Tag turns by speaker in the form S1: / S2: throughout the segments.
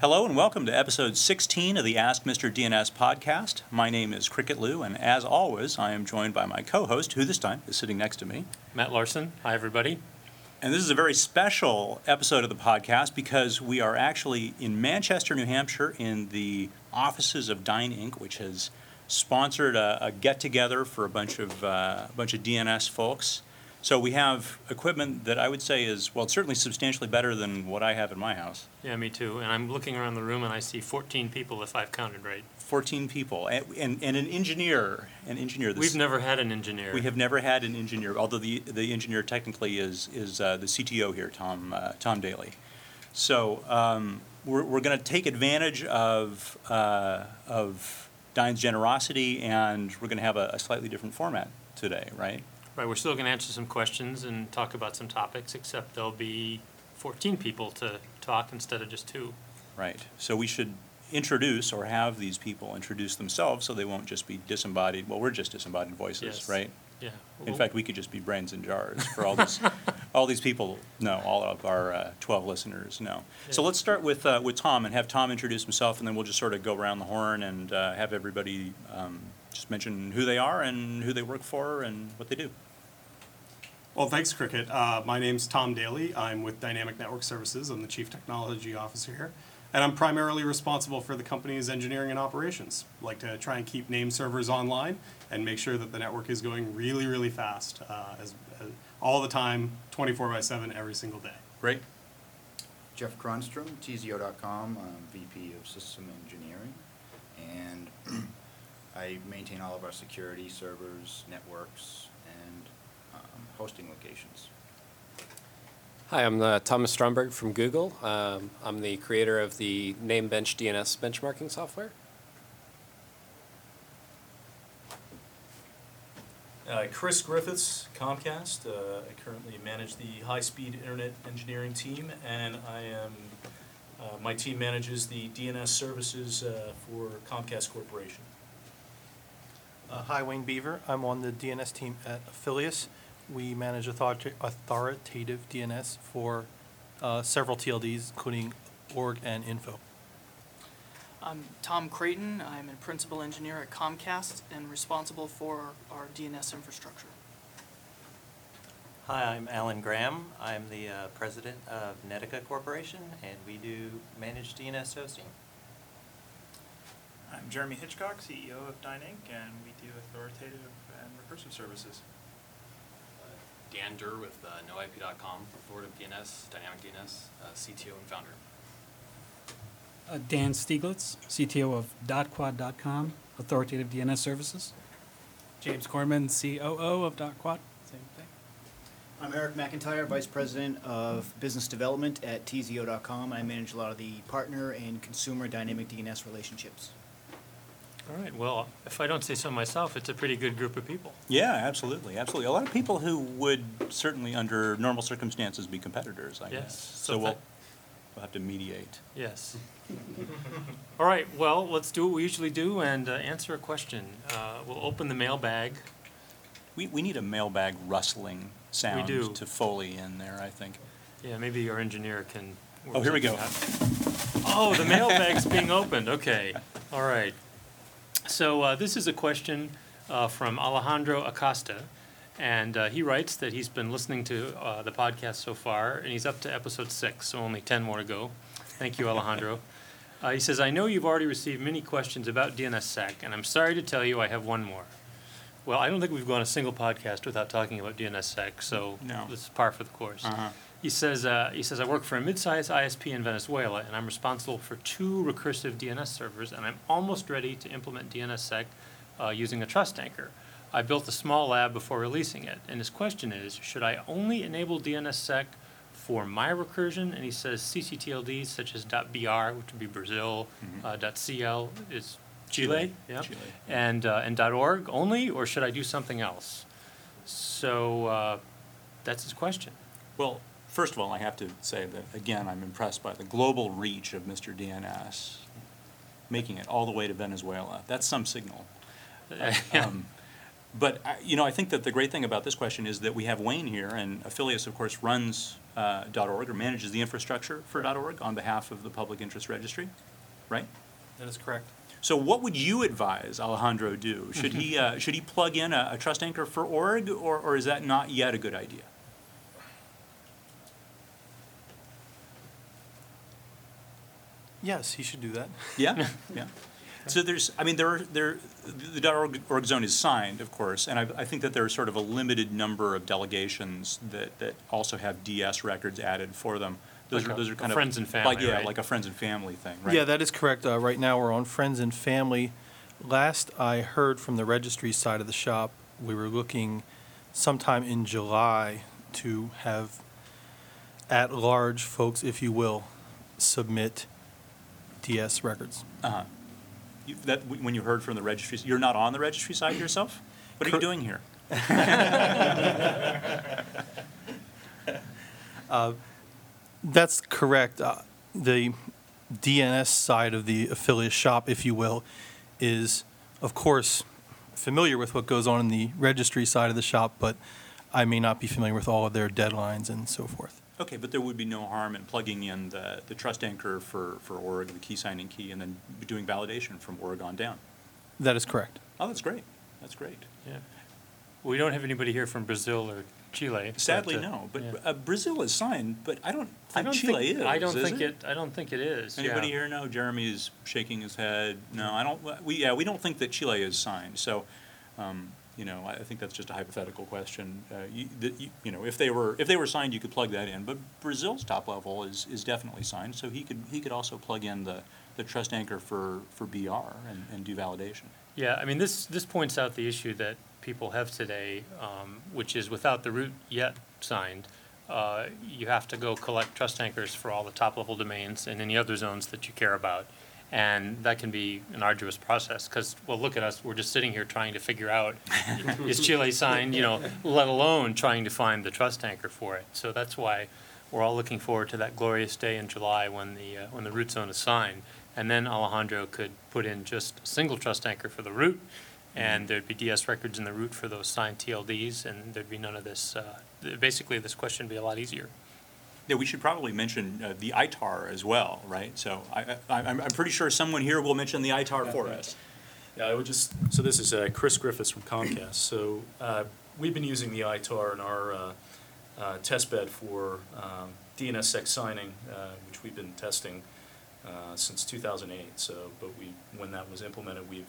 S1: Hello and welcome to episode 16 of the Ask Mr. DNS podcast. My name is Cricket Liu, and as always, I am joined by my co host, who this time is sitting next to me.
S2: Matt Larson. Hi, everybody.
S1: And this is a very special episode of the podcast because we are actually in Manchester, New Hampshire, in the offices of Dyn Inc., which has sponsored a, a get together for a bunch of uh, a bunch of DNS folks. So we have equipment that I would say is well, it's certainly substantially better than what I have in my house.
S2: Yeah, me too. And I'm looking around the room and I see 14 people, if I've counted right.
S1: 14 people and, and, and an engineer. An engineer.
S2: We've never had an engineer.
S1: We have never had an engineer, although the, the engineer technically is, is uh, the CTO here, Tom, uh, Tom Daly. So um, we're, we're going to take advantage of, uh, of Dyn's generosity and we're going to have a, a slightly different format today, right?
S2: Right, we're still going to answer some questions and talk about some topics, except there'll be 14 people to talk instead of just two.
S1: Right. So we should introduce or have these people introduce themselves so they won't just be disembodied, well, we're just disembodied voices,
S2: Yes.
S1: right?
S2: Yeah.
S1: In fact, we could just be brains in jars for all these, all these people, no, all of our uh, 12 listeners, no. So
S2: Yeah.
S1: let's start with, uh, with Tom and have Tom introduce himself, and then we'll just sort of go around the horn and uh, have everybody um, just mention who they are and who they work for and what they do.
S3: Well, thanks, Cricket. Uh, my name's Tom Daly. I'm with Dynamic Network Services. I'm the Chief Technology Officer here. And I'm primarily responsible for the company's engineering and operations. Like to try and keep name servers online and make sure that the network is going really, really fast, uh, as, as, all the time, 24 by 7, every single day.
S1: Great.
S4: Jeff Cronstrom, TZO.com, I'm VP of System Engineering, and I maintain all of our security servers, networks, and um, hosting locations.
S5: Hi, I'm uh, Thomas Stromberg from Google. Um, I'm the creator of the Namebench DNS benchmarking software.
S6: Uh, Chris Griffiths, Comcast. Uh, I currently manage the high-speed internet engineering team, and I am uh, my team manages the DNS services uh, for Comcast Corporation.
S7: Uh, Hi, Wayne Beaver. I'm on the DNS team at Afilias. We manage authorita- authoritative DNS for uh, several TLDs, including org and info.
S8: I'm Tom Creighton. I'm a principal engineer at Comcast and responsible for our DNS infrastructure.
S9: Hi, I'm Alan Graham. I'm the uh, president of Netica Corporation, and we do managed DNS hosting.
S10: I'm Jeremy Hitchcock, CEO of Dyn Inc., and we do authoritative and recursive services.
S11: Dan Durr with uh, NoIP.com, Authoritative DNS, Dynamic DNS, uh, CTO and founder.
S12: Uh, Dan Stieglitz, CTO of DotQuad.com, authoritative DNS services.
S13: James Corman, COO of DotQuad, same thing.
S14: I'm Eric McIntyre, Vice President of Business Development at TZO.com. I manage a lot of the partner and consumer dynamic DNS relationships.
S2: All right, well, if I don't say so myself, it's a pretty good group of people.
S1: Yeah, absolutely, absolutely. A lot of people who would certainly, under normal circumstances, be competitors, I
S2: Yes,
S1: guess.
S2: so
S1: So we'll, we'll have to mediate.
S2: Yes. All right, well, let's do what we usually do and uh, answer a question. Uh, We'll open the mailbag.
S1: We, we need a mailbag rustling sound
S2: do.
S1: to Foley in there, I think.
S2: Yeah, maybe our engineer can. work
S1: Oh, here we
S2: something
S1: go.
S2: out. Oh, the mailbag's being opened, okay, all right. So uh, this is a question uh, from Alejandro Acosta, and uh, he writes that he's been listening to uh, the podcast so far, and he's up to episode six, so only 10 more to go. Thank you, Alejandro. Uh, He says, "I know you've already received many questions about DNSSEC, and I'm sorry to tell you I have one more." Well, I don't think we've gone a single podcast without talking about DNSSEC, so
S1: No.
S2: this is par for the course.
S1: Uh-huh.
S2: He says, uh, he says, I work for a mid-sized ISP in Venezuela, and I'm responsible for two recursive DNS servers, and I'm almost ready to implement DNSSEC uh, using a trust anchor. I built a small lab before releasing it, and his question is, should I only enable DNSSEC for my recursion? And he says CCTLDs such as .br, which would be Brazil, uh, .cl is Chile,
S1: Chile,
S2: yeah,
S1: Chile.
S2: and uh, and .org only, or should I do something else? So uh, that's his question.
S1: Well, first of all, I have to say that, again, I'm impressed by the global reach of Mr. DNS, making it all the way to Venezuela. That's some signal. Um, But, I- you know, I think that the great thing about this question is that we have Wayne here, and Afilias, of course, runs uh, dot .org or manages the infrastructure for .org on behalf of the Public Interest Registry, right?
S7: That is correct.
S1: So what would you advise Alejandro do? Should he, uh, should he plug in a, a trust anchor for org, or, or is that not yet a good idea?
S7: Yes, he should do that.
S1: Yeah, yeah. So there's, I mean, there are, there, the .org, org zone is signed, of course, and I, I think that there are sort of a limited number of delegations that, that also have DS records added for them. Those
S2: Like
S1: are,
S2: a-
S1: those are
S2: a
S1: kind of.
S2: friends and
S1: like,
S2: family,
S1: Yeah,
S2: right?
S1: like a friends and family thing, right?
S7: Yeah, that is correct. Uh, right now, we're on Friends and Family. Last I heard from the registry side of the shop, we were looking sometime in July to have at-large folks, if you will, submit DS records.
S1: Uh-huh. You- That, when you heard from the registry, you're not on the registry side yourself? What are you
S7: Cor-
S1: doing here?
S7: Uh, That's correct. Uh, The DNS side of the affiliate shop, if you will, is, of course, familiar with what goes on in the registry side of the shop, but I may not be familiar with all of their deadlines and so forth.
S1: Okay, but there would be no harm in plugging in the, the trust anchor for, for org, the key signing key, and then doing validation from org on down.
S7: That is correct.
S1: Oh, that's great. That's great.
S2: Yeah. We don't have anybody here from Brazil or Chile. but,
S1: Sadly,
S2: uh,
S1: no, but
S2: yeah.
S1: uh, Brazil is signed, but I don't
S2: I
S1: think
S2: don't
S1: Chile
S2: think-
S1: is,
S2: I don't
S1: is
S2: think it, I don't think it is,
S1: Anybody
S2: yeah.
S1: here know? Jeremy is shaking his head. No, I don't, we, yeah, we don't think that Chile is signed, so, um, you know, I think that's just a hypothetical question. Uh, you, the- you, you know, if they were, if they were signed, you could plug that in, but Brazil's top level is, is definitely signed, so he could, he could also plug in the, the trust anchor for, for BR and, and do validation.
S2: Yeah, I mean, this, this points out the issue that people have today, um, which is without the root yet signed, uh, you have to go collect trust anchors for all the top-level domains and any other zones that you care about. And that can be an arduous process, because, well, look at us, we're just sitting here trying to figure out, is Chile signed, you know, let alone trying to find the trust anchor for it. So that's why we're all looking forward to that glorious day in July when the, uh, when the root zone is signed. And then Alejandro could put in just a single trust anchor for the root, and there'd be DS records in the root for those signed TLDs, and there'd be none of this, uh, basically, this question would be a lot easier.
S1: Yeah, we should probably mention uh, the ITAR as well, right? So I, I, I'm, I'm pretty sure someone here will mention the ITAR for us.
S6: Yeah, I would just, so this is uh, Chris Griffiths from Comcast. So uh, we've been using the ITAR in our uh, uh, test bed for um, DNSSEC signing, uh, which we've been testing uh, since 2008. So, but we, when that was implemented, we've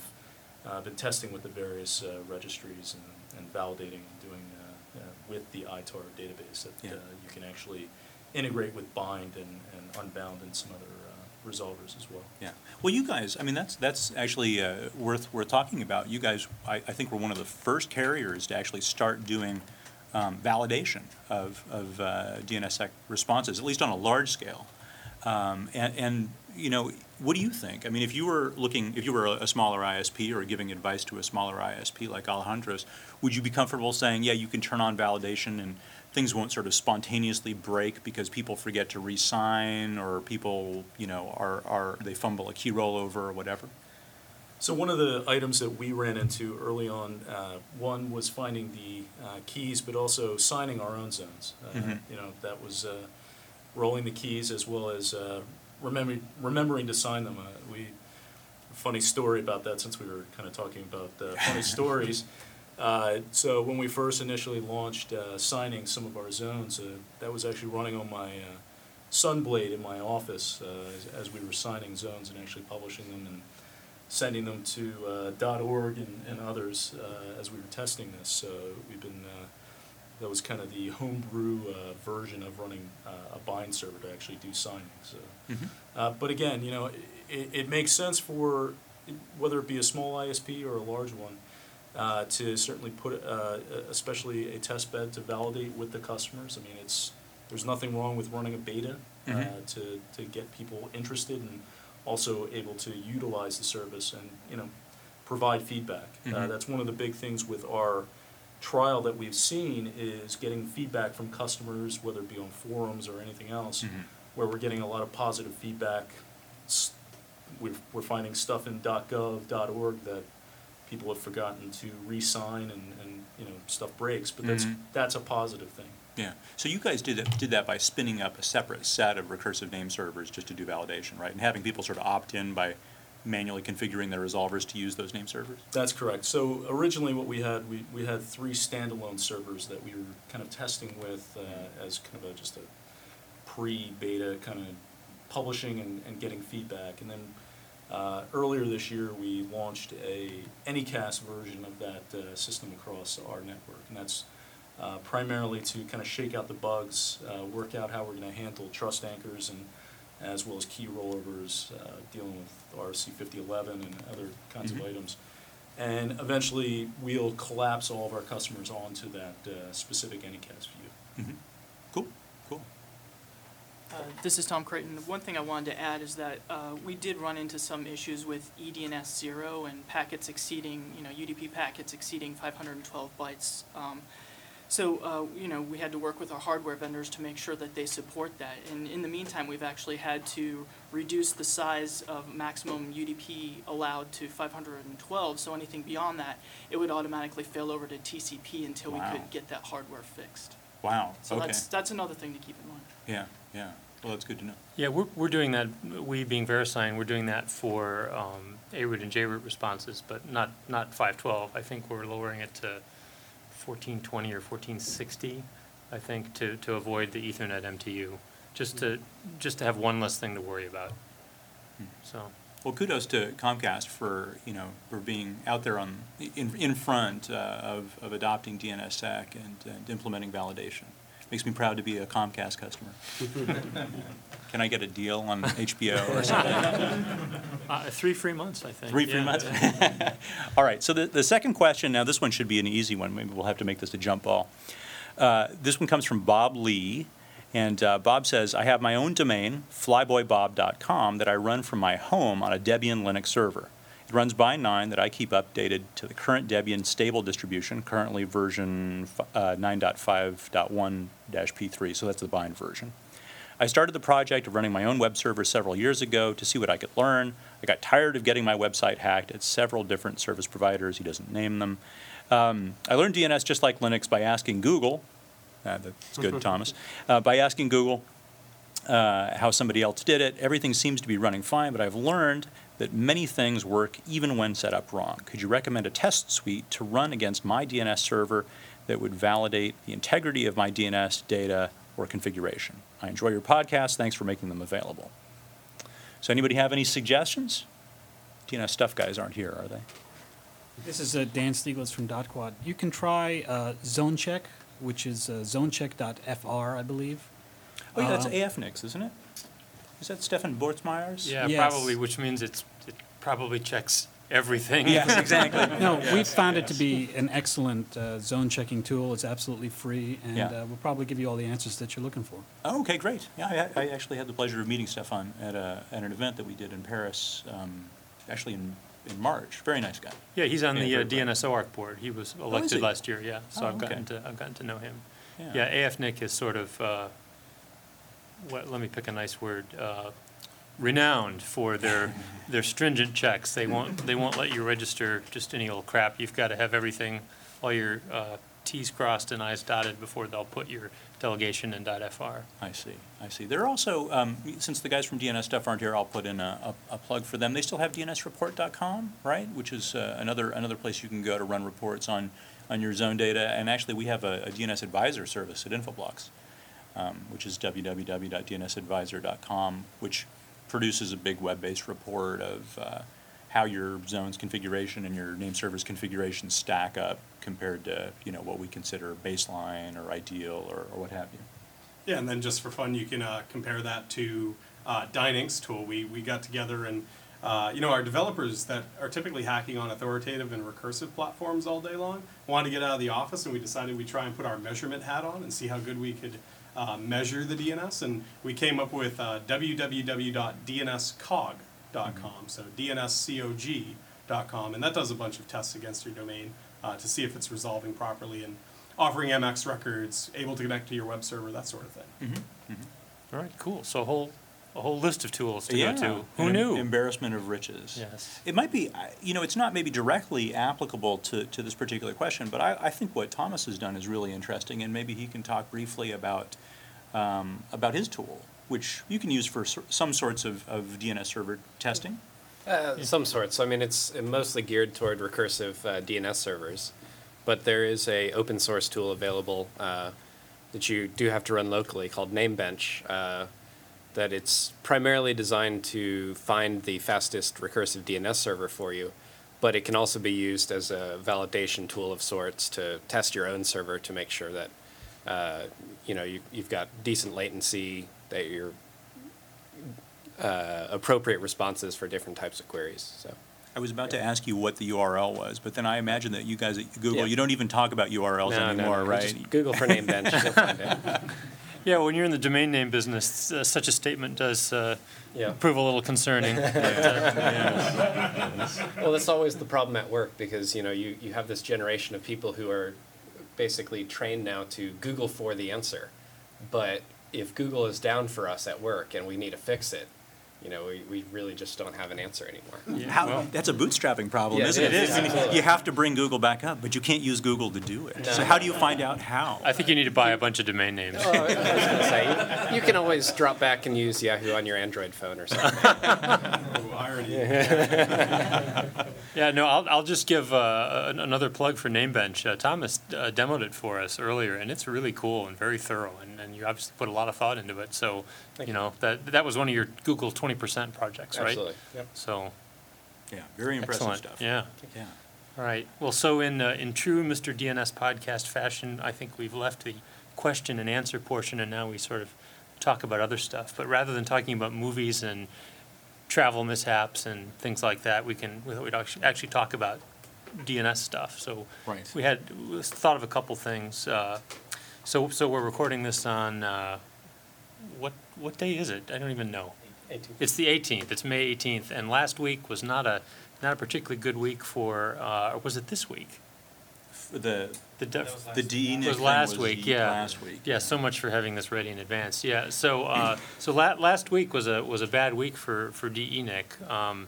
S6: uh, been testing with the various uh, registries and, and validating and doing uh, uh, with the ITAR database that
S1: Yeah.
S6: uh, you can actually integrate with bind and, and unbound and some other uh, resolvers as well.
S1: Yeah. Well, you guys, I mean, that's, that's actually uh, worth, worth talking about. You guys, I, I think were one of the first carriers to actually start doing um, validation of, of uh, DNSSEC responses, at least on a large scale. Um, And, and, you know, what do you think? I mean, if you were looking, if you were a smaller ISP or giving advice to a smaller ISP like Alejandro's, would you be comfortable saying, yeah, you can turn on validation and things won't sort of spontaneously break because people forget to re-sign or people, you know, are, are, they fumble a key rollover or whatever?
S6: So one of the items that we ran into early on, uh, one was finding the uh, keys, but also signing our own zones. Uh,
S1: Mhm.
S6: You know, that was uh, rolling the keys as well as uh, remembering, remembering to sign them. Uh, We, funny story about that, since we were kind of talking about uh, funny stories. Uh, So when we first initially launched uh, signing some of our zones, uh, that was actually running on my uh, Sunblade in my office uh, as- as we were signing zones and actually publishing them and sending them to uh, .org and, and others uh, as we were testing this. So we've been, uh, that was kind of the homebrew uh, version of running uh, a bind server to actually do signing. So, uh, but again, you know, it, it makes sense for whether it be a small ISP or a large one uh, to certainly put, uh, especially a test bed to validate with the customers. I mean, it's there's nothing wrong with running a beta uh,
S1: Mhm.
S6: to to get people interested and also able to utilize the service and you know provide feedback. Uh,
S1: Mhm.
S6: that's one of the big things with our trial that we've seen is getting feedback from customers, whether it be on forums or anything else,
S1: Mhm.
S6: where we're getting a lot of positive feedback. S- We're, we're finding stuff in .gov, .org that people have forgotten to re-sign and, and, you know, stuff breaks, but that's,
S1: Mhm.
S6: that's a positive thing.
S1: Yeah, so you guys did it, did that by spinning up a separate set of recursive name servers just to do validation, right? And having people sort of opt in by manually configuring their resolvers to use those name servers?
S6: That's correct. So originally what we had, we, we had three standalone servers that we were kind of testing with uh, as kind of a, just a pre-beta kind of publishing and, and getting feedback. And then uh, earlier this year, we launched a Anycast version of that uh, system across our network. And that's uh, primarily to kind of shake out the bugs, uh, work out how we're going to handle trust anchors and as well as key rollovers, uh, dealing with RFC 5011 and other kinds
S1: Mhm.
S6: of items. And eventually, we'll collapse all of our customers onto that uh, specific Anycast view.
S1: Mhm.
S8: Uh, This is Tom Creighton. One thing I wanted to add is that uh, we did run into some issues with eDNS zero and packets exceeding, you know, UDP packets exceeding 512 bytes. Um, So, uh, you know, we had to work with our hardware vendors to make sure that they support that. And in the meantime, we've actually had to reduce the size of maximum UDP allowed to 512. So anything beyond that, it would automatically fail over to TCP until we
S1: Wow.
S8: could get that hardware fixed.
S1: Wow,
S8: So
S1: okay.
S8: that's, that's another thing to keep in mind.
S1: Yeah, yeah. Well, that's good to know.
S2: Yeah, we're, we're doing that, we being VeriSign, we're doing that for um, A-root and J-root responses, but not, not 512. I think we're lowering it to 1420 or 1460, I think, to, to avoid the Ethernet MTU, just to, just to have one less thing to worry about.
S1: Hmm.
S2: So,
S1: Well, kudos to Comcast for, you know, for being out there on, in, in front uh, of, of adopting DNSSEC and, and implementing validation. Makes me proud to be a Comcast customer. Can I get a deal on HBO or something?
S2: uh, three free months, I think.
S1: Three free
S2: yeah.
S1: months? All right, so the, the second question, now this one should be an easy one, maybe we'll have to make this a jump ball. Uh, This one comes from Bob Lee, and uh, Bob says, "I have my own domain, flyboybob.com, that I run from my home on a Debian Linux server. It runs BIND 9 that I keep updated to the current Debian stable distribution, currently version uh, 9.5.1-P3, so that's the bind version. I started the project of running my own web server several years ago to see what I could learn. I got tired of getting my website hacked at several different service providers. He doesn't name them. Um, I learned DNS just like Linux by asking Google. Uh, that's good, Thomas. Uh, by asking Google uh, how somebody else did it. Everything seems to be running fine, but I've learned that many things work even when set up wrong. Could you recommend a test suite to run against my DNS server that would validate the integrity of my DNS data or configuration? I enjoy your podcast. Thanks for making them available. So, anybody have any suggestions? DNS stuff guys aren't here, are they?
S12: This is uh, Dan Stieglitz from DotQuad. You can try uh, ZoneCheck, which is uh, zonecheck.fr, I believe.
S1: Oh, yeah, that's
S12: Uh,
S1: AFNIC, isn't it? Is that Stéphane Bortzmeyer's?
S2: Yeah,
S12: Yes.
S2: probably, which means it's, it probably checks everything.
S1: Yes, exactly.
S12: No, we found it to be an excellent uh, zone checking tool. It's absolutely free, and
S1: Yeah.
S12: uh, we'll probably give you all the answers that you're looking for.
S1: Oh, okay, great. Yeah, I, I actually had the pleasure of meeting Stéphane at, a, at an event that we did in Paris, um, actually in, in March. Very nice guy.
S2: Yeah, he's on
S1: Yeah,
S2: the uh,
S1: very bright.
S2: DNS OARC board. He was
S1: is
S2: elected
S1: he?
S2: last year, yeah. So
S1: Oh,
S2: I've gotten
S1: okay.
S2: to, I've gotten to know him.
S1: Yeah.
S2: Yeah, AFNIC is sort of, uh, what, let me pick a nice word, uh, renowned for their, their stringent checks. They won't, they won't let you register just any old crap. You've got to have everything, all your uh, Ts crossed and Is dotted before they'll put your delegation in .fr.
S1: I see, I see. They're also, um, since the guys from DNS Stuff aren't here, I'll put in a, a, a plug for them. They still have DNSreport.com, right? Which is uh, another, another place you can go to run reports on, on your zone data. And actually, we have a, a DNS advisor service at Infoblox, um, which is www.dnsadvisor.com, which produces a big web-based report of uh, how your zone's configuration and your name server's configuration stack up compared to, you know, what we consider baseline or ideal or, or what have you.
S3: Yeah, and then just for fun, you can uh, compare that to uh, Dyn Inc.'s tool. We, we got together and, uh, you know, our developers that are typically hacking on authoritative and recursive platforms all day long wanted to get out of the office, and we decided we'd try and put our measurement hat on and see how good we could uh, measure the DNS. And we came up with uh, www.dnscog.com, so dnscog.com, and that does a bunch of tests against your domain uh, to see if it's resolving properly and offering MX records, able to connect to your web server, that sort of thing.
S2: All right, cool. So a whole, a whole list of tools to
S1: yeah.
S2: go to. Who
S1: em-
S2: knew?
S1: Embarrassment of riches.
S2: Yes.
S1: It might be, you know, it's not maybe directly applicable to, to this particular question, but I, I think what Thomas has done is really interesting, and maybe he can talk briefly about, um, about his tool, which you can use for sor- some sorts of, of DNS server testing.
S5: Uh, Some sorts. I mean, it's mostly geared toward recursive uh, DNS servers, but there is a open source tool available uh, that you do have to run locally called Namebench. Uh, that it's primarily designed to find the fastest recursive DNS server for you, but it can also be used as a validation tool of sorts to test your own server to make sure that uh, you know you, you've got decent latency, that you're uh, appropriate responses for different types of queries. So
S1: I was about to ask you what the URL was, but then I imagine that you guys at Google,
S5: Yeah.
S1: you don't even talk about URLs
S5: No, no,
S1: anymore,
S5: no,
S1: right?
S5: just Google for Namebench, you'll find it.
S2: Yeah, when you're in the domain name business, uh, such a statement does uh,
S5: Yeah.
S2: prove a little concerning. but, uh,
S5: Well, that's always the problem at work because you know you, you have this generation of people who are basically trained now to Google for the answer, but if Google is down for us at work and we need to fix it, you know we, we really just don't have an answer anymore.
S2: Yeah,
S1: How,
S2: well-
S1: that's a bootstrapping problem,
S5: Yeah,
S1: isn't
S5: it
S1: it?
S5: is,
S1: I mean. You have to bring Google back up, but you can't use Google to do it.
S5: No.
S1: So how do you find out how?
S2: I think you need to buy a bunch of domain names.
S5: Oh, I was gonna say you, you can always drop back and use Yahoo on your Android phone or something.
S3: Oh, irony.
S2: Yeah, no, I'll, I'll just give uh, another plug for Namebench. Uh, Thomas uh, demoed it for us earlier, and it's really cool and very thorough, and, and you obviously put a lot of thought into it. So,
S5: Thank
S2: you
S5: you.
S2: know, that that was one of your Google 20% projects, right?
S5: Absolutely. Yep.
S2: So,
S1: Yeah, very impressive
S2: excellent.
S1: stuff.
S2: Yeah.
S1: Yeah.
S2: All right. Well, so in uh, in true Mr. DNS podcast fashion, I think we've left the question and answer portion, and now we sort of talk about other stuff. But rather than talking about movies and travel mishaps and things like that, we can we we'd actually, actually talk about DNS stuff. So
S1: Right.
S2: we had we thought of a couple things. Uh, so so we're recording this on uh, what what day is it? I don't even know. It's the 18th. It's May 18th, and last week was not a not a particularly good week for. Uh, or was it this week?
S1: The,
S2: The def-
S1: the DE
S2: it was last
S1: was
S2: week. Yeah,
S1: last week.
S2: Yeah, so much for having this ready in advance. Yeah, so uh, so la- last week was a was a bad week for for DENIC. Um,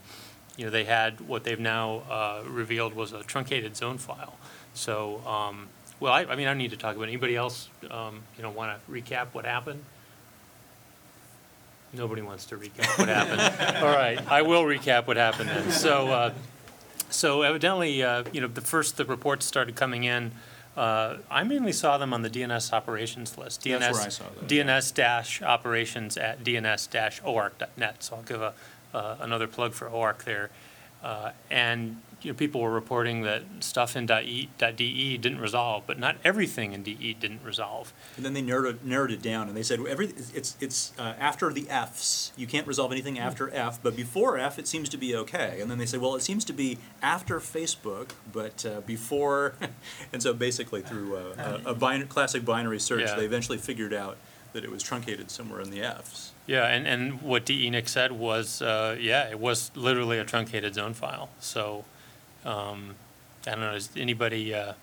S2: you know, they had what they've now uh, revealed was a truncated zone file. So, um, well, I, I mean, I don't need to talk about it. Anybody else, um, you know, want to recap what happened? Nobody wants to recap what happened. All right, I will recap what happened then. So, uh, so evidently, uh, you know, the first the reports started coming in. Uh, I mainly saw them on the DNS operations list. DNS,
S1: That's where I saw those,
S2: DNS dash operations at DNS dash OARC.net. So I'll give a uh, another plug for OARC there. Uh, and you know, people were reporting that stuff in .e, .de didn't resolve, but not everything in DE didn't resolve.
S1: And then they narrowed, it- narrowed it down, and they said, every, it's, it's uh, after the Fs, you can't resolve anything after F, but before F, it seems to be okay. And then they say, well, it seems to be after Facebook, but uh, before, and so basically through uh, a, a bin- classic binary search,
S2: Yeah.
S1: they eventually figured out that it was truncated somewhere in the Fs.
S2: Yeah, and, and what DENIC said was, uh, yeah, it was literally a truncated zone file. So, um, I don't know, does anybody, uh,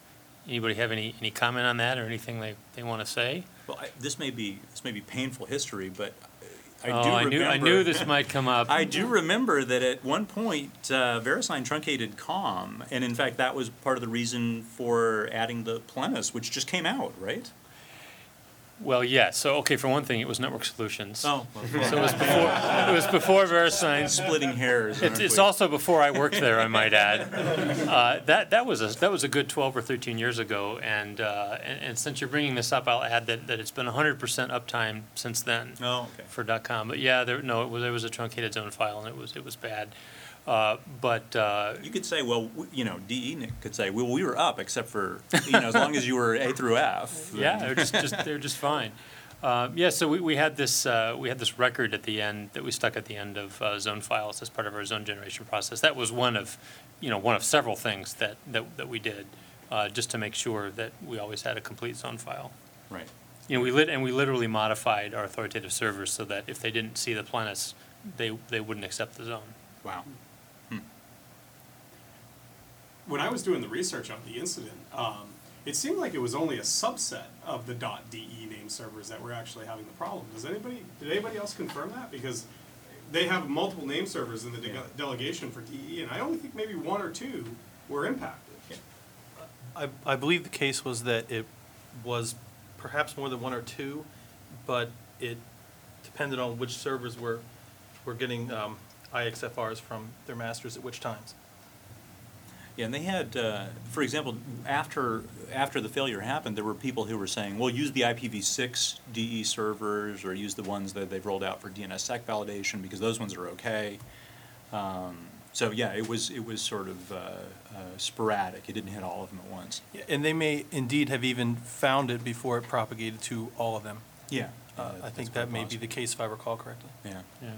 S2: anybody have any, any comment on that or anything they, they want to say?
S1: Well, I, this may be, this may be painful history, but I do
S2: Oh,
S1: remember.
S2: I knew, I knew this might come up.
S1: I do remember that at one point, uh, VeriSign truncated COM, and in fact, that was part of the reason for adding the Plenus, which just came out, right?
S2: Well, yeah, so, okay, for one thing, it was Network Solutions.
S1: Oh,
S2: So it was before, it was before VeriSign.
S1: Splitting hairs.
S2: It's,
S1: aren't
S2: it's
S1: we?
S2: also before I worked there, I might add. Uh, that, that was a, that was a good twelve or thirteen years ago, and, uh, and, and since you're bringing this up, I'll add that, that it's been hundred percent uptime since then.
S1: Oh, okay.
S2: For .com, but yeah, there, no, it was, it was a truncated zone file, and it was, it was bad. Uh, but, uh,
S1: You could say, well, w- you know, DENIC could say, well, we were up except for, you know, as long as you were A through F.
S2: Yeah, they're just, just they're just fine. Uh, yeah, so we, we had this uh, we had this record at the end that we stuck at the end of uh, zone files as part of our zone generation process. That was one of, you know, one of several things that that, that we did, uh, just to make sure that we always had a complete zone file.
S1: Right.
S2: You know, we lit and we literally modified our authoritative servers so that if they didn't see the planets, they they wouldn't accept the zone.
S1: Wow.
S3: When I was doing the research on the incident, um, it seemed like it was only a subset of the .de name servers that were actually having the problem. Does anybody, did anybody else confirm that? Because they have multiple name servers in the de-
S1: Yeah.
S3: delegation for DE, and I only think maybe one or two were impacted.
S7: I, I believe the case was that it was perhaps more than one or two, but it depended on which servers were, were getting um, IXFRs from their masters at which times.
S1: Yeah, and they had, uh, for example, after, after the failure happened, there were people who were saying, well, use the IPv6 DE servers or use the ones that they've rolled out for DNSSEC validation because those ones are okay. Um, So, yeah, it was, it was sort of uh, uh, sporadic. It didn't hit all of them at once.
S7: Yeah, And they may indeed have even found it before it propagated to all of them.
S1: Yeah.
S7: Uh, I think that may be the case if I recall correctly.
S1: Yeah.
S2: Yeah.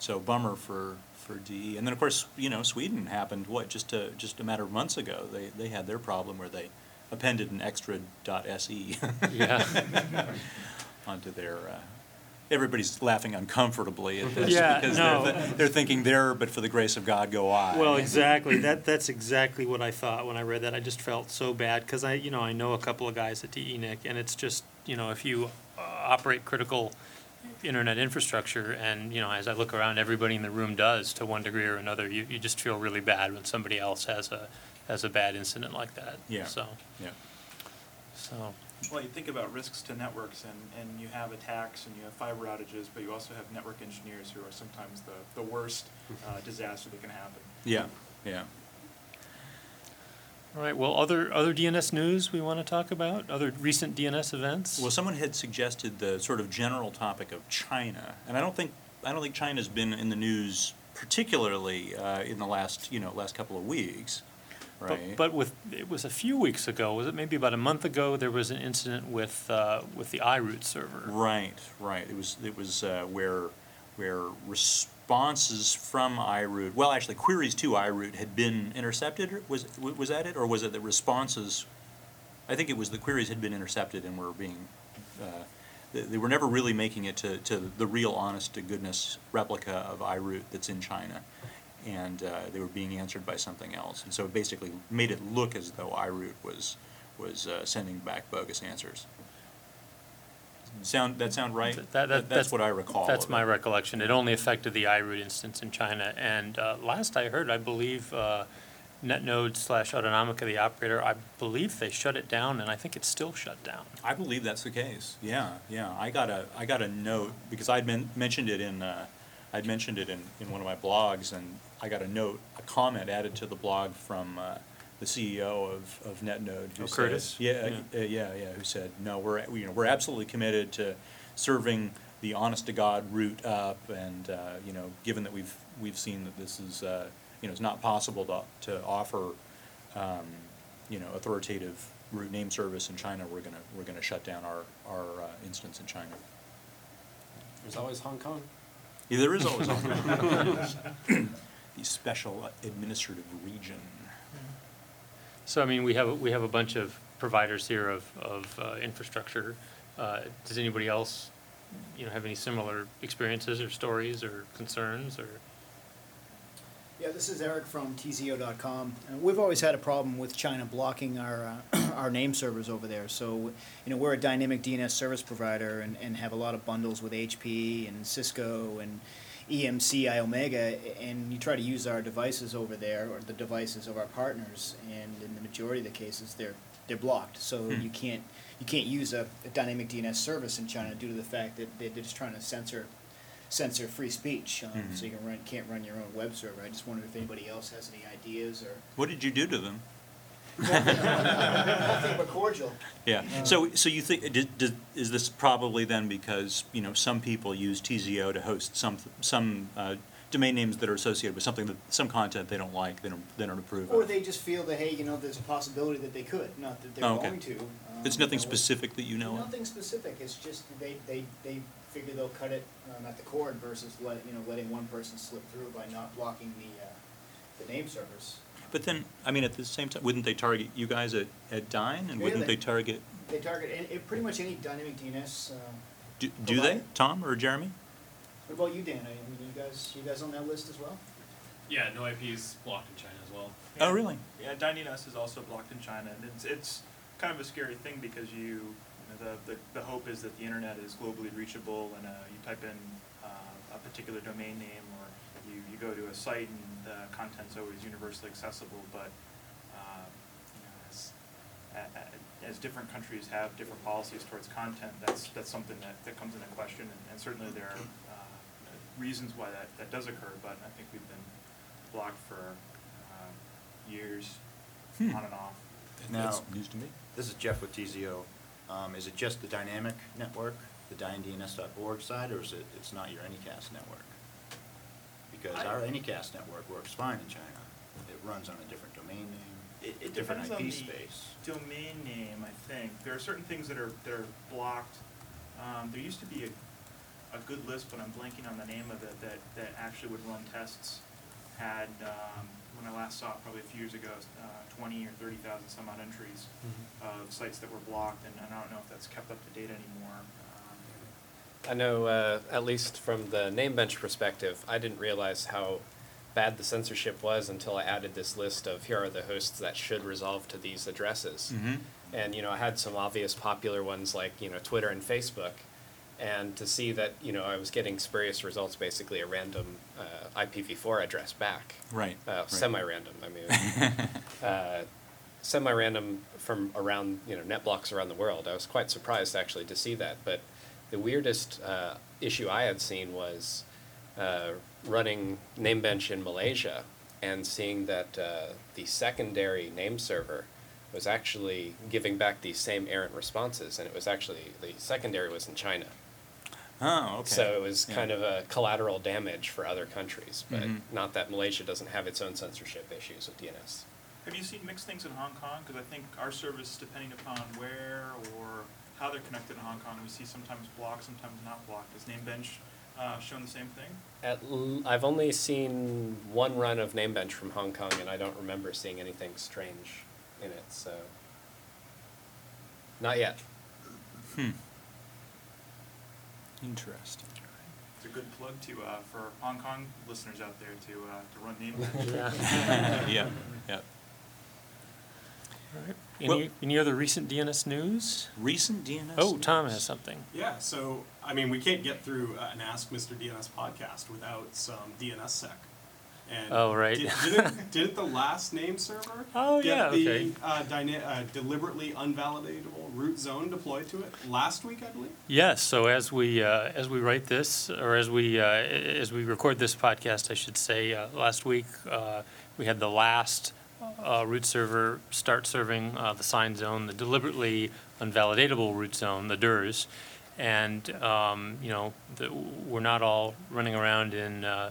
S1: So bummer for, for DE. And then, of course, you know, Sweden happened, what, just a, just a matter of months ago. They, they had their problem where they appended an extra .se.
S2: Yeah.
S1: Onto their, uh, everybody's laughing uncomfortably at this.
S2: Yeah,
S1: Because
S2: no.
S1: they're, th- they're thinking there, but for the grace of God, go I.
S2: Well, exactly. That that's exactly what I thought when I read that. I just felt so bad because I, you know, I know a couple of guys at DENIC, and it's just, you know, if you uh, operate critical internet infrastructure, and you know, as I look around, everybody in the room does to one degree or another. You you just feel really bad when somebody else has a has a bad incident like that.
S1: Yeah.
S2: So
S1: Yeah.
S2: so
S10: Well, you think about risks to networks and, and you have attacks and you have fiber outages, but you also have network engineers who are sometimes the, the worst uh, disaster that can happen.
S1: Yeah, yeah.
S2: All right. Well, other other DNS news we want to talk about? Other recent DNS events?
S1: Well, someone had suggested the sort of general topic of China, and I don't think I don't think China's been in the news particularly uh, in the last you know last couple of weeks,
S2: But-
S1: right?
S2: But with, it was a few weeks ago, was it maybe about a month ago, there was an incident with, uh, with the iRoot server.
S1: right, right. It was it was uh, where where responses from iRoot, well, actually queries to iRoot had been intercepted. Was was that it, or was it the responses? I think it was the queries had been intercepted and were being. Uh, they, they were never really making it to, to the real honest to goodness replica of iRoot that's in China. And uh, they were being answered by something else. And so it basically made it look as though iRoot was, was uh, sending back bogus answers. Sound, that sound right?
S2: That- that-
S1: That- That's what I recall.
S2: That's
S1: of
S2: my
S1: it.
S2: recollection. It only affected the iRoot instance in China. And uh, last I heard, I believe uh, Netnod slash Autonomica, the operator, I believe they shut it down, and I think it's still shut down.
S1: I believe that's the case. Yeah, yeah. I got a, I got a note, because I'd men- mentioned it in, uh, I'd mentioned it in, in one of my blogs, and I got a note, a comment added to the blog from, uh, the CEO of, of Netnod. who
S2: Oh,
S1: said-
S2: Kurtis?
S1: Yeah,
S2: Yeah.
S1: uh, yeah, yeah, who said, no, we're, we- you know, we're absolutely committed to serving the honest-to-God root up, and, uh, you know, given that we've, we've seen that this is, uh, you know, it's not possible to, to offer, um, you know, authoritative root name service in China, we're gonna, we're gonna shut down our, our uh, instance in China.
S5: There's always Hong Kong.
S1: Yeah, there is always the special administrative region.
S2: So, I mean, we have, we have a bunch of providers here of, of uh, infrastructure. Uh, Does anybody else, you know, have any similar experiences or stories or concerns or?
S14: Yeah, this is Eric from TZO.com. And we've always had a problem with China blocking our, uh, our name servers over there. So, you know, we're a dynamic DNS service provider and, and have a lot of bundles with HP and Cisco and E EMC, iOmega, and you try to use our devices over there, or the devices of our partners, and in the majority of the cases, they're, they're blocked. So
S1: Hmm.
S14: you can't, you can't use a, a dynamic DNS service in China due to the fact that they're just trying to censor censor free speech, um,
S1: Mhm.
S14: so you can run, can't run your own web server. I just wondered if anybody else has any ideas or.
S1: What did you do to them?
S14: Nothing but cordial.
S1: Yeah, so, so you think, did, did, is this probably then because, you know, some people use TZO to host some, some, uh, domain names that are associated with something that, some content they don't like, they don't, they don't approve of?
S14: Or they just feel that, hey, you know, there's a possibility that they could, not that they're
S1: Oh, okay.
S14: going to. um,
S1: It's
S14: you
S1: nothing
S14: know,
S1: specific that you know of?
S14: Nothing specific, it's just they, they, they figure they'll cut it, um, at the cord versus let, you know, letting one person slip through by not blocking the, uh, the name servers.
S1: But then, I mean, at the same time, wouldn't they target you guys at, at Dyn, and
S14: Yeah,
S1: wouldn't
S14: they-
S1: they target,
S14: They target, any- it, pretty much any dynamic DNS, uh,
S1: do, do they,
S14: Provider.
S1: Tom or Jeremy?
S14: what about you, Dan? I mean, you guys, you guys on that list as well?
S11: Yeah, no IP is blocked in China as well.
S1: Oh, really?
S10: Yeah, DynDNS is also blocked in China, and it's, it's kind of a scary thing because you, you know, the, the, the hope is that the internet is globally reachable, and uh, you type in uh, a particular domain name, or you, you go to a site and the content's always universally accessible, but, uh, you know, as, a- a- as different countries have different policies towards content, that's, that's something that, that comes into question, and, and certainly there are, uh, reasons why that, that does occur, but I think we've been blocked for, uh, years, on
S1: Hmm.
S10: and off.
S4: Now,
S1: That's news to me.
S4: This is Jeff with TZO. Um, is it just the Dynamic Network, the dyndns.org side, or is it, it's not your Anycast network? Because
S10: I-
S4: our Anycast network works fine in China. It runs on a different domain name,
S10: It,
S4: a
S10: it
S4: different
S10: depends on
S4: IP
S10: the
S4: space.
S10: domain name, I think. There are certain things that are, that are blocked. Um, there used to be a, a good list, but I'm blanking on the name of it, that, that actually would run tests. Had, um, when I last saw it, probably a few years ago, uh, twenty or thirty thousand some odd entries of sites that were blocked, and and I don't know if that's kept up to date anymore.
S5: I know, uh, at least from the Namebench perspective, I didn't realize how bad the censorship was until I added this list of here are the hosts that should resolve to these addresses.
S1: Mhm.
S5: And, you know, I had some obvious popular ones like, you know, Twitter and Facebook. And to see that, you know, I was getting spurious results, basically a random uh, IPv4 address back.
S1: Right,
S5: Uh,
S1: right.
S5: Semi-random, I mean. uh, semi-random from around, you know, net blocks around the world. I was quite surprised actually to see that. But the weirdest uh, issue I had seen was uh, running Namebench in Malaysia and seeing that uh, the secondary name server was actually giving back these same errant responses, and it was actually the secondary was in China.
S1: Oh, okay.
S5: So it was
S1: Yeah.
S5: kind of a collateral damage for other countries, but
S1: Mhm.
S5: not that Malaysia doesn't have its own censorship issues with DNS.
S10: Have you seen mixed things in Hong Kong? Because I think our service, depending upon where or how they're connected in Hong Kong, we see sometimes blocked, sometimes not blocked. Has Namebench uh, shown the same thing?
S5: At l- I've only seen one run of Namebench from Hong Kong, and I don't remember seeing anything strange in it. So, not yet.
S1: Hmm. Interesting.
S10: It's a good plug to uh, for Hong Kong listeners out there to uh, to run Namebench.
S1: Yeah, yeah.
S2: Any,
S1: Well-
S2: any other recent DNS news?
S1: Recent DNS.
S2: Oh, Tom has something.
S3: Yeah, so, I mean, we can't get through uh, an Ask Mr. DNS podcast without some DNSSEC. And
S2: Oh, right.
S3: Did, didn't, didn't the last name server
S2: Oh,
S3: get
S2: yeah,
S3: the
S2: okay.
S3: uh, dyna- uh, deliberately unvalidatable root zone deployed to it last week, I believe?
S2: Yes, so as we, uh, as we write this, or as we, uh, as we record this podcast, I should say, uh, last week, uh, we had the last uh, root server start serving uh, the sign zone, the deliberately unvalidatable root zone, the DURZ. And, um, you know, the- we're not all running around in uh,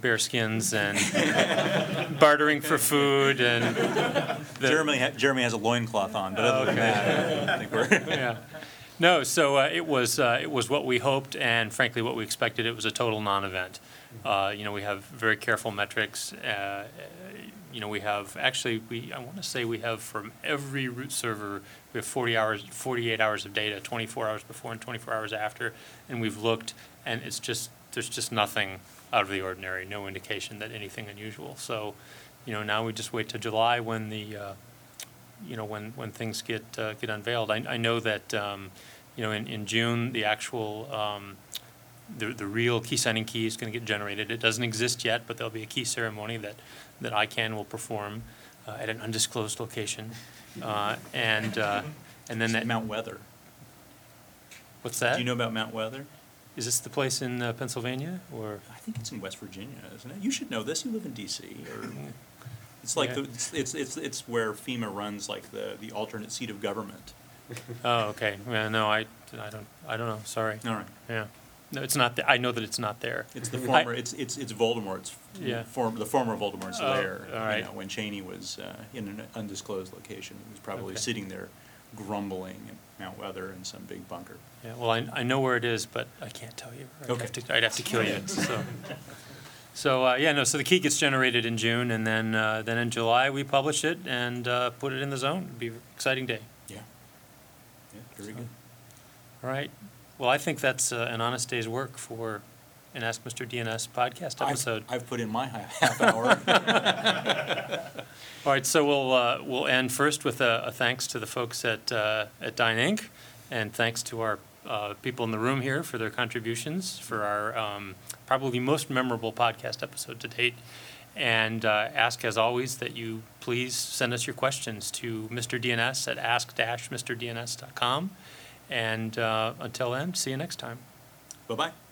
S2: bearskins and bartering for food and. the-
S1: Jeremy, ha- Jeremy has a loincloth on, but other than
S2: Okay.
S1: that, I think we're.
S2: yeah. No, so uh, it was uh, it was what we hoped, and frankly, what we expected. It was a total non-event. Uh, you know, we have very careful metrics. Uh, you know, we have actually we I want to say we have from every root server we have 40 hours, 48 hours of data, 24 hours before and 24 hours after, and we've looked, and it's just there's just nothing out of the ordinary, no indication that anything unusual. So, you know, now we just wait till July when the uh, you know, when, when things get, uh, get unveiled. I, I know that, um, you know, in, in June, the actual, um, the, the real key signing key is gonna get generated. It doesn't exist yet, but there'll be a key ceremony that, that ICANN will perform, uh, at an undisclosed location. Uh, and, uh, and then that.
S1: Mount Weather.
S2: What's that?
S1: Do you know about Mount Weather?
S2: Is this the place in uh, Pennsylvania, or?
S1: I think it's in West Virginia, isn't it? You should know this. You live in DC, or it's like
S2: Yeah.
S1: the, it's, it's it's it's where FEMA runs like the the alternate seat of government.
S2: Oh, okay. Yeah, no, I, I don't, I don't know, sorry.
S1: All right.
S2: Yeah. No, it's not, th- I know that it's not there.
S1: It's the former. it's it's it's Voldemort's.
S2: Yeah.
S1: Form, the former Voldemort's
S2: Oh,
S1: lair.
S2: all right.
S1: You know, when Cheney was uh, in an undisclosed location, he was probably
S2: Okay.
S1: sitting there, grumbling at Mount Weather in some big bunker.
S2: Yeah, well, I, I know where it is, but I can't tell you. I'd
S1: Okay.
S2: have to, I'd have to kill you, so. So, uh, yeah, no, so the key gets generated in June, and then, uh, then in July, we publish it and, uh, put it in the zone. It'd be an exciting day.
S1: Yeah. Yeah. Very good.
S2: All right. Well, I think that's, uh, an honest day's work for an Ask Mr. DNS podcast
S1: I've-
S2: episode.
S1: I've, put in my ha- half hour.
S2: All right, so we'll, uh, we'll end first with a, a thanks to the folks at, uh, at Dyn Inc., and thanks to our uh, people in the room here for their contributions for our um, probably most memorable podcast episode to date. And uh, ask, as always, that you please send us your questions to Mr. DNS at ask-mrdns.com. And uh, until then, see you next time.
S1: Bye-bye.